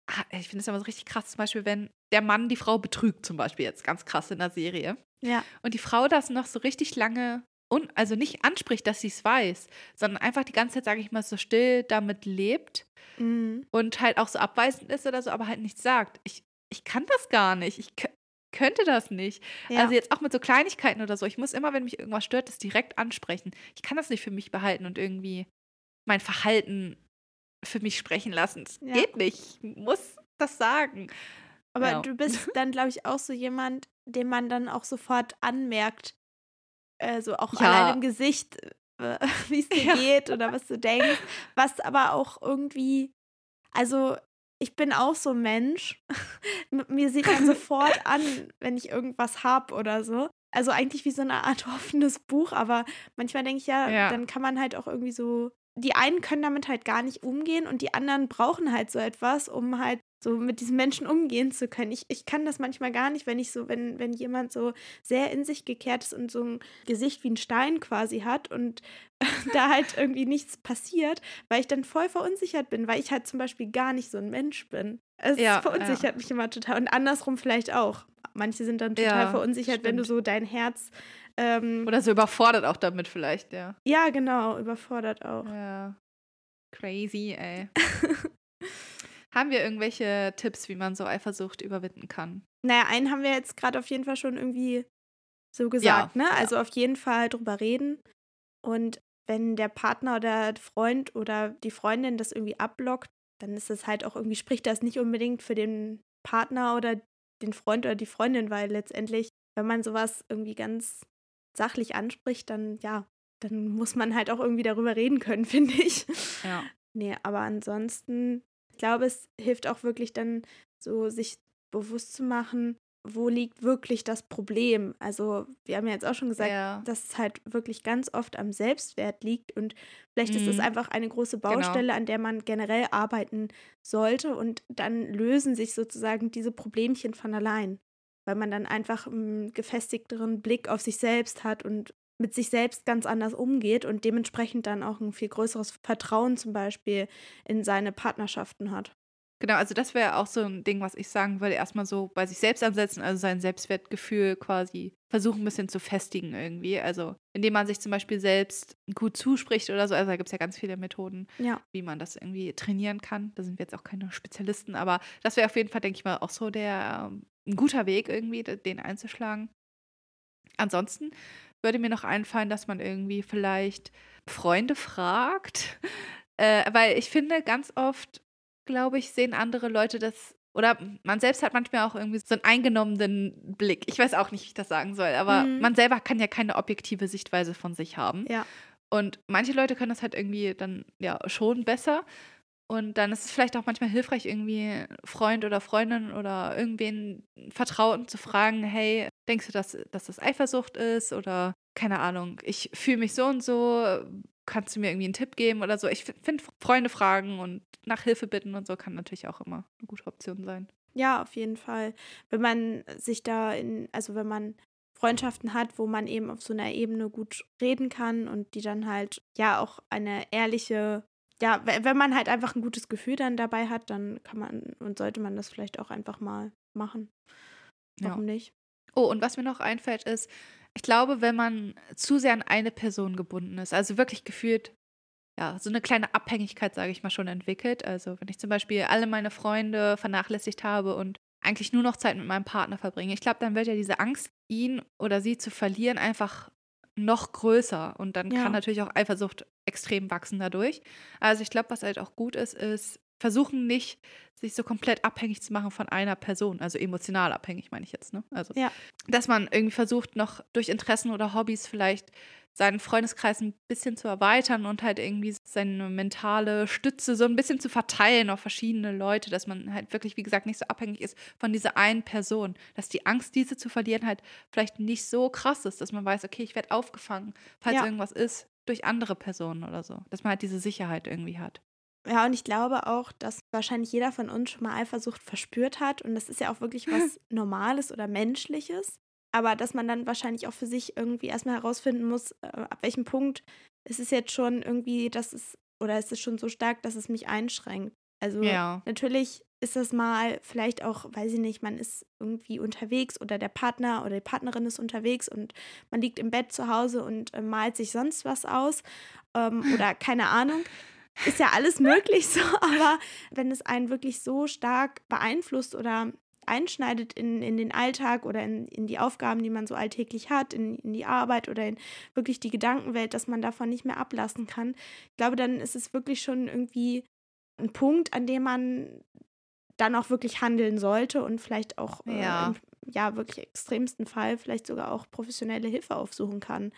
ah, ich finde es immer so richtig krass, zum Beispiel, wenn der Mann die Frau betrügt, zum Beispiel jetzt ganz krass in der Serie. Ja. Und die Frau das noch so richtig lange und also nicht anspricht, dass sie es weiß, sondern einfach die ganze Zeit, sage ich mal, so still damit lebt mhm. und halt auch so abweisend ist oder so, aber halt nichts sagt. Ich, ich kann das gar nicht. Ich könnte das nicht. Ja. Also jetzt auch mit so Kleinigkeiten oder so. Ich muss immer, wenn mich irgendwas stört, das direkt ansprechen. Ich kann das nicht für mich behalten und irgendwie mein Verhalten für mich sprechen lassen. Es ja. geht nicht. Ich muss das sagen. Aber ja. du bist dann, glaube ich, auch so jemand, dem man dann auch sofort anmerkt, also auch ja. allein im Gesicht, äh, wie es dir ja. geht oder was du denkst, was aber auch irgendwie, also ich bin auch so ein Mensch. Mir sieht man sofort an, wenn ich irgendwas habe oder so. Also eigentlich wie so eine Art offenes Buch, aber manchmal denke ich ja, ja, dann kann man halt auch irgendwie so. Die einen können damit halt gar nicht umgehen und die anderen brauchen halt so etwas, um halt so mit diesen Menschen umgehen zu können. Ich, ich kann das manchmal gar nicht, wenn ich so, wenn, wenn jemand so sehr in sich gekehrt ist und so ein Gesicht wie ein Stein quasi hat und da halt irgendwie nichts passiert, weil ich dann voll verunsichert bin, weil ich halt zum Beispiel gar nicht so ein Mensch bin. Es ja, verunsichert ja. mich immer total. Und andersrum vielleicht auch. Manche sind dann total ja, verunsichert, stimmt. wenn du so dein Herz. Ähm, Oder so überfordert auch damit vielleicht, ja. Ja, genau, überfordert auch. Ja. Crazy, ey. Haben wir irgendwelche Tipps, wie man so Eifersucht überwinden kann? Naja, einen haben wir jetzt gerade auf jeden Fall schon irgendwie so gesagt, ja, ne? Also ja. auf jeden Fall drüber reden. Und wenn der Partner oder der Freund oder die Freundin das irgendwie abblockt, dann ist das halt auch irgendwie, spricht das nicht unbedingt für den Partner oder den Freund oder die Freundin, weil letztendlich, wenn man sowas irgendwie ganz sachlich anspricht, dann ja, dann muss man halt auch irgendwie darüber reden können, finde ich. Ja. Nee, aber ansonsten glaube, es hilft auch wirklich dann so, sich bewusst zu machen, wo liegt wirklich das Problem? Also, wir haben ja jetzt auch schon gesagt, ja. dass es halt wirklich ganz oft am Selbstwert liegt und vielleicht mhm. ist es mhm. einfach eine große genau. Baustelle, genau. an der man generell arbeiten sollte und dann lösen sich sozusagen diese Problemchen von allein, weil man dann einfach einen gefestigteren Blick auf sich selbst hat und mit sich selbst ganz anders umgeht und dementsprechend dann auch ein viel größeres Vertrauen zum Beispiel in seine Partnerschaften hat. Genau, also das wäre auch so ein Ding, was ich sagen würde, erstmal so bei sich selbst ansetzen, also sein Selbstwertgefühl quasi versuchen ein bisschen zu festigen irgendwie. Also indem man sich zum Beispiel selbst gut zuspricht oder so. Also da gibt es ja ganz viele Methoden, ja. wie man das irgendwie trainieren kann. Da sind wir jetzt auch keine Spezialisten, aber das wäre auf jeden Fall, denke ich mal, auch so der ähm, ein guter Weg irgendwie, den einzuschlagen. Ansonsten würde mir noch einfallen, dass man irgendwie vielleicht Freunde fragt. Äh, weil ich finde, ganz oft, glaube ich, sehen andere Leute das. Oder man selbst hat manchmal auch irgendwie so einen eingenommenen Blick. Ich weiß auch nicht, wie ich das sagen soll, aber mhm. man selber kann ja keine objektive Sichtweise von sich haben. Ja. Und manche Leute können das halt irgendwie dann ja schon besser. Und dann ist es vielleicht auch manchmal hilfreich, irgendwie Freund oder Freundin oder irgendwen Vertrauten zu fragen, hey, denkst du, dass, dass das Eifersucht ist? Oder keine Ahnung, ich fühle mich so und so, kannst du mir irgendwie einen Tipp geben oder so. Ich finde, Freunde fragen und nach Hilfe bitten und so kann natürlich auch immer eine gute Option sein. Ja, auf jeden Fall. Wenn man sich da in, also wenn man Freundschaften hat, wo man eben auf so einer Ebene gut reden kann und die dann halt ja auch eine ehrliche, ja, wenn man halt einfach ein gutes Gefühl dann dabei hat, dann kann man und sollte man das vielleicht auch einfach mal machen. Warum ja. nicht? Oh, und was mir noch einfällt ist, ich glaube, wenn man zu sehr an eine Person gebunden ist, also wirklich gefühlt, ja, so eine kleine Abhängigkeit, sage ich mal, schon entwickelt. Also wenn ich zum Beispiel alle meine Freunde vernachlässigt habe und eigentlich nur noch Zeit mit meinem Partner verbringe, ich glaube, dann wird ja diese Angst, ihn oder sie zu verlieren, einfach noch größer. Und dann ja. kann natürlich auch Eifersucht extrem wachsen dadurch. Also ich glaube, was halt auch gut ist, ist versuchen nicht, sich so komplett abhängig zu machen von einer Person, also emotional abhängig, meine ich jetzt, ne? Also, ja. dass man irgendwie versucht, noch durch Interessen oder Hobbys vielleicht seinen Freundeskreis ein bisschen zu erweitern und halt irgendwie seine mentale Stütze so ein bisschen zu verteilen auf verschiedene Leute, dass man halt wirklich, wie gesagt, nicht so abhängig ist von dieser einen Person, dass die Angst, diese zu verlieren, halt vielleicht nicht so krass ist, dass man weiß, okay, ich werde aufgefangen, falls ja. irgendwas ist, durch andere Personen oder so, dass man halt diese Sicherheit irgendwie hat. Ja, und ich glaube auch, dass wahrscheinlich jeder von uns schon mal Eifersucht verspürt hat. Und das ist ja auch wirklich was Normales oder Menschliches. Aber dass man dann wahrscheinlich auch für sich irgendwie erstmal herausfinden muss, äh, ab welchem Punkt ist es jetzt schon irgendwie, dass es, oder ist es schon so stark, dass es mich einschränkt. Also ja. natürlich ist das mal vielleicht auch, weiß ich nicht, man ist irgendwie unterwegs oder der Partner oder die Partnerin ist unterwegs und man liegt im Bett zu Hause und äh, malt sich sonst was aus ähm, oder keine Ahnung ist ja alles möglich so, aber wenn es einen wirklich so stark beeinflusst oder einschneidet in, in den Alltag oder in, in die Aufgaben, die man so alltäglich hat, in, in die Arbeit oder in wirklich die Gedankenwelt, dass man davon nicht mehr ablassen kann, ich glaube, dann ist es wirklich schon irgendwie ein Punkt, an dem man dann auch wirklich handeln sollte und vielleicht auch äh, ja. Äh, im ja wirklich extremsten Fall vielleicht sogar auch professionelle Hilfe aufsuchen kann.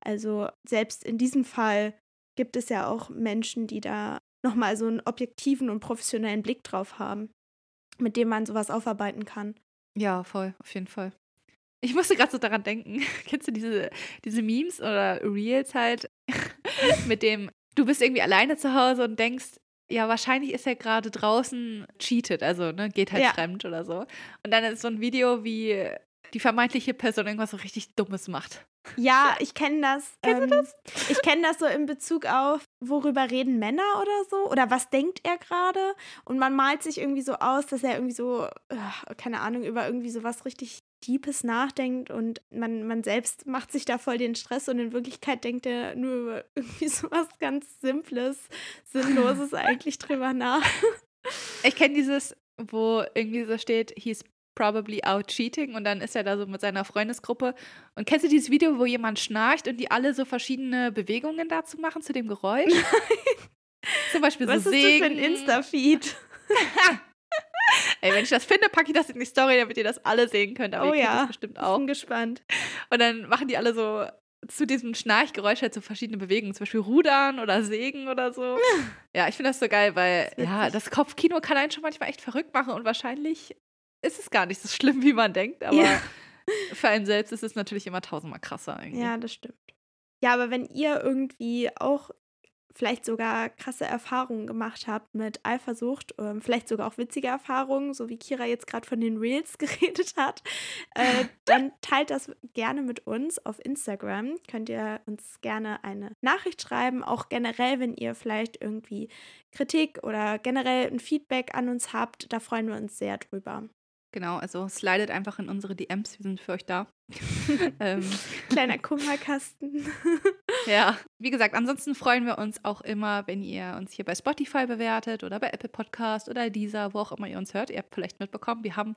Also selbst in diesem Fall gibt es ja auch Menschen, die da nochmal so einen objektiven und professionellen Blick drauf haben, mit dem man sowas aufarbeiten kann. Ja, voll, auf jeden Fall. Ich musste gerade so daran denken, kennst du diese, diese Memes oder Reels halt, mit dem, du bist irgendwie alleine zu Hause und denkst, ja, wahrscheinlich ist er gerade draußen cheated, also ne, geht halt ja. fremd oder so. Und dann ist so ein Video, wie die vermeintliche Person irgendwas so richtig Dummes macht. Ja, ich kenne das. Kennst ähm, du das? Ich kenne das so in Bezug auf, worüber reden Männer oder so? Oder was denkt er gerade? Und man malt sich irgendwie so aus, dass er irgendwie so, äh, keine Ahnung, über irgendwie so was richtig Deepes nachdenkt und man, man selbst macht sich da voll den Stress und in Wirklichkeit denkt er nur über irgendwie so was ganz Simples, Sinnloses eigentlich drüber nach. Ich kenne dieses, wo irgendwie so steht, he's probably out cheating und dann ist er da so mit seiner Freundesgruppe. Und kennst du dieses Video, wo jemand schnarcht und die alle so verschiedene Bewegungen dazu machen zu dem Geräusch? Zum Beispiel Was so ist singen. das für ein Insta-Feed? Ey, wenn ich das finde, packe ich das in die Story, damit ihr das alle sehen könnt. Aber oh ihr ja, das bestimmt auch. Ich bin gespannt. Und dann machen die alle so zu diesem Schnarchgeräusch halt so verschiedene Bewegungen, zum Beispiel Rudern oder Sägen oder so. ja, ich finde das so geil, weil das ja, das Kopfkino kann einen schon manchmal echt verrückt machen und wahrscheinlich ist es gar nicht so schlimm, wie man denkt, aber ja. für einen selbst ist es natürlich immer tausendmal krasser eigentlich. Ja, das stimmt. Ja, aber wenn ihr irgendwie auch vielleicht sogar krasse Erfahrungen gemacht habt mit Eifersucht, ähm, vielleicht sogar auch witzige Erfahrungen, so wie Kira jetzt gerade von den Reels geredet hat, äh, dann teilt das gerne mit uns auf Instagram. Könnt ihr uns gerne eine Nachricht schreiben, auch generell, wenn ihr vielleicht irgendwie Kritik oder generell ein Feedback an uns habt, da freuen wir uns sehr drüber. Genau, also slidet einfach in unsere DMs, wir sind für euch da. ähm. Kleiner Kummerkasten. ja, wie gesagt, ansonsten freuen wir uns auch immer, wenn ihr uns hier bei Spotify bewertet oder bei Apple Podcast oder dieser, wo auch immer ihr uns hört. Ihr habt vielleicht mitbekommen, wir haben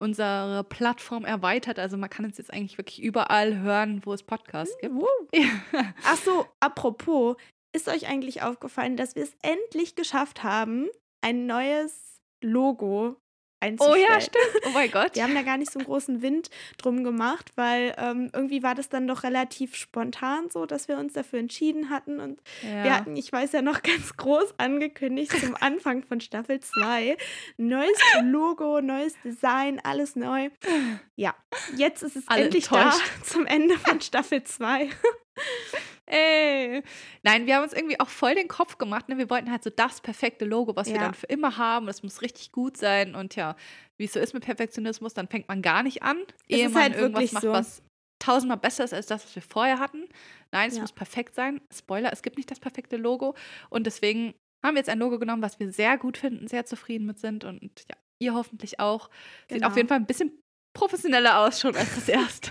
unsere Plattform erweitert. Also man kann uns jetzt eigentlich wirklich überall hören, wo es Podcasts gibt. Ach so, apropos, ist euch eigentlich aufgefallen, dass wir es endlich geschafft haben, ein neues Logo einzustellen. Oh ja, stimmt. Oh mein Gott. Wir haben da gar nicht so einen großen Wind drum gemacht, weil ähm, irgendwie war das dann doch relativ spontan so, dass wir uns dafür entschieden hatten. Und ja. wir hatten, ich weiß ja noch ganz groß angekündigt zum Anfang von Staffel 2, neues Logo, neues Design, alles neu. Ja, jetzt ist es Alle endlich enttäuscht. da zum Ende von Staffel 2. Ey. Nein, wir haben uns irgendwie auch voll den Kopf gemacht. Ne? Wir wollten halt so das perfekte Logo, was wir Ja. dann für immer haben. Das muss richtig gut sein. Und ja, wie es so ist mit Perfektionismus, dann fängt man gar nicht an, Es ehe ist man halt irgendwas macht, so. was tausendmal besser ist als das, was wir vorher hatten. Nein, es Ja. muss perfekt sein. Spoiler, es gibt nicht das perfekte Logo. Und deswegen haben wir jetzt ein Logo genommen, was wir sehr gut finden, sehr zufrieden mit sind. Und ja, ihr hoffentlich auch. Sieht Genau. auf jeden Fall ein bisschen professioneller aus schon als das erste.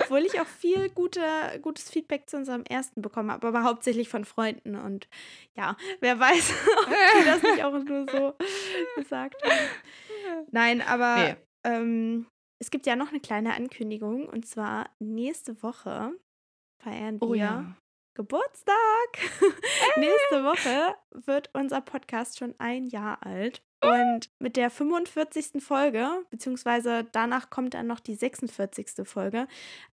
Obwohl ich auch viel gute, gutes Feedback zu unserem ersten bekommen habe, aber hauptsächlich von Freunden. Und ja, wer weiß, ob die das nicht auch nur so gesagt haben. Nein, aber Nee. ähm, es gibt ja noch eine kleine Ankündigung. Und zwar nächste Woche feiern wir Oh ja. Geburtstag. Nächste Woche wird unser Podcast schon ein Jahr alt. Und mit der 45. Folge, beziehungsweise danach kommt dann noch die 46. Folge,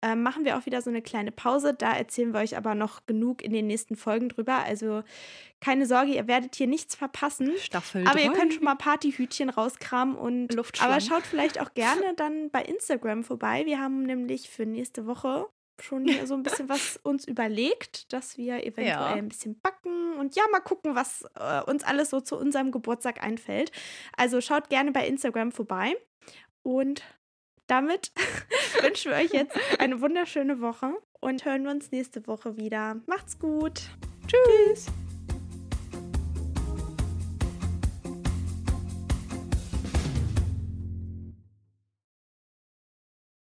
äh, machen wir auch wieder so eine kleine Pause. Da erzählen wir euch aber noch genug in den nächsten Folgen drüber. Also keine Sorge, ihr werdet hier nichts verpassen. Staffel Aber ihr drei. könnt schon mal Partyhütchen rauskramen und Luftschlangen. aber schaut vielleicht auch gerne dann bei Instagram vorbei. Wir haben nämlich für nächste Woche schon hier so ein bisschen was uns überlegt, dass wir eventuell Ja. ein bisschen backen und ja, mal gucken, was äh, uns alles so zu unserem Geburtstag einfällt. Also schaut gerne bei Instagram vorbei und damit wünschen wir euch jetzt eine wunderschöne Woche und hören wir uns nächste Woche wieder. Macht's gut. Tschüss.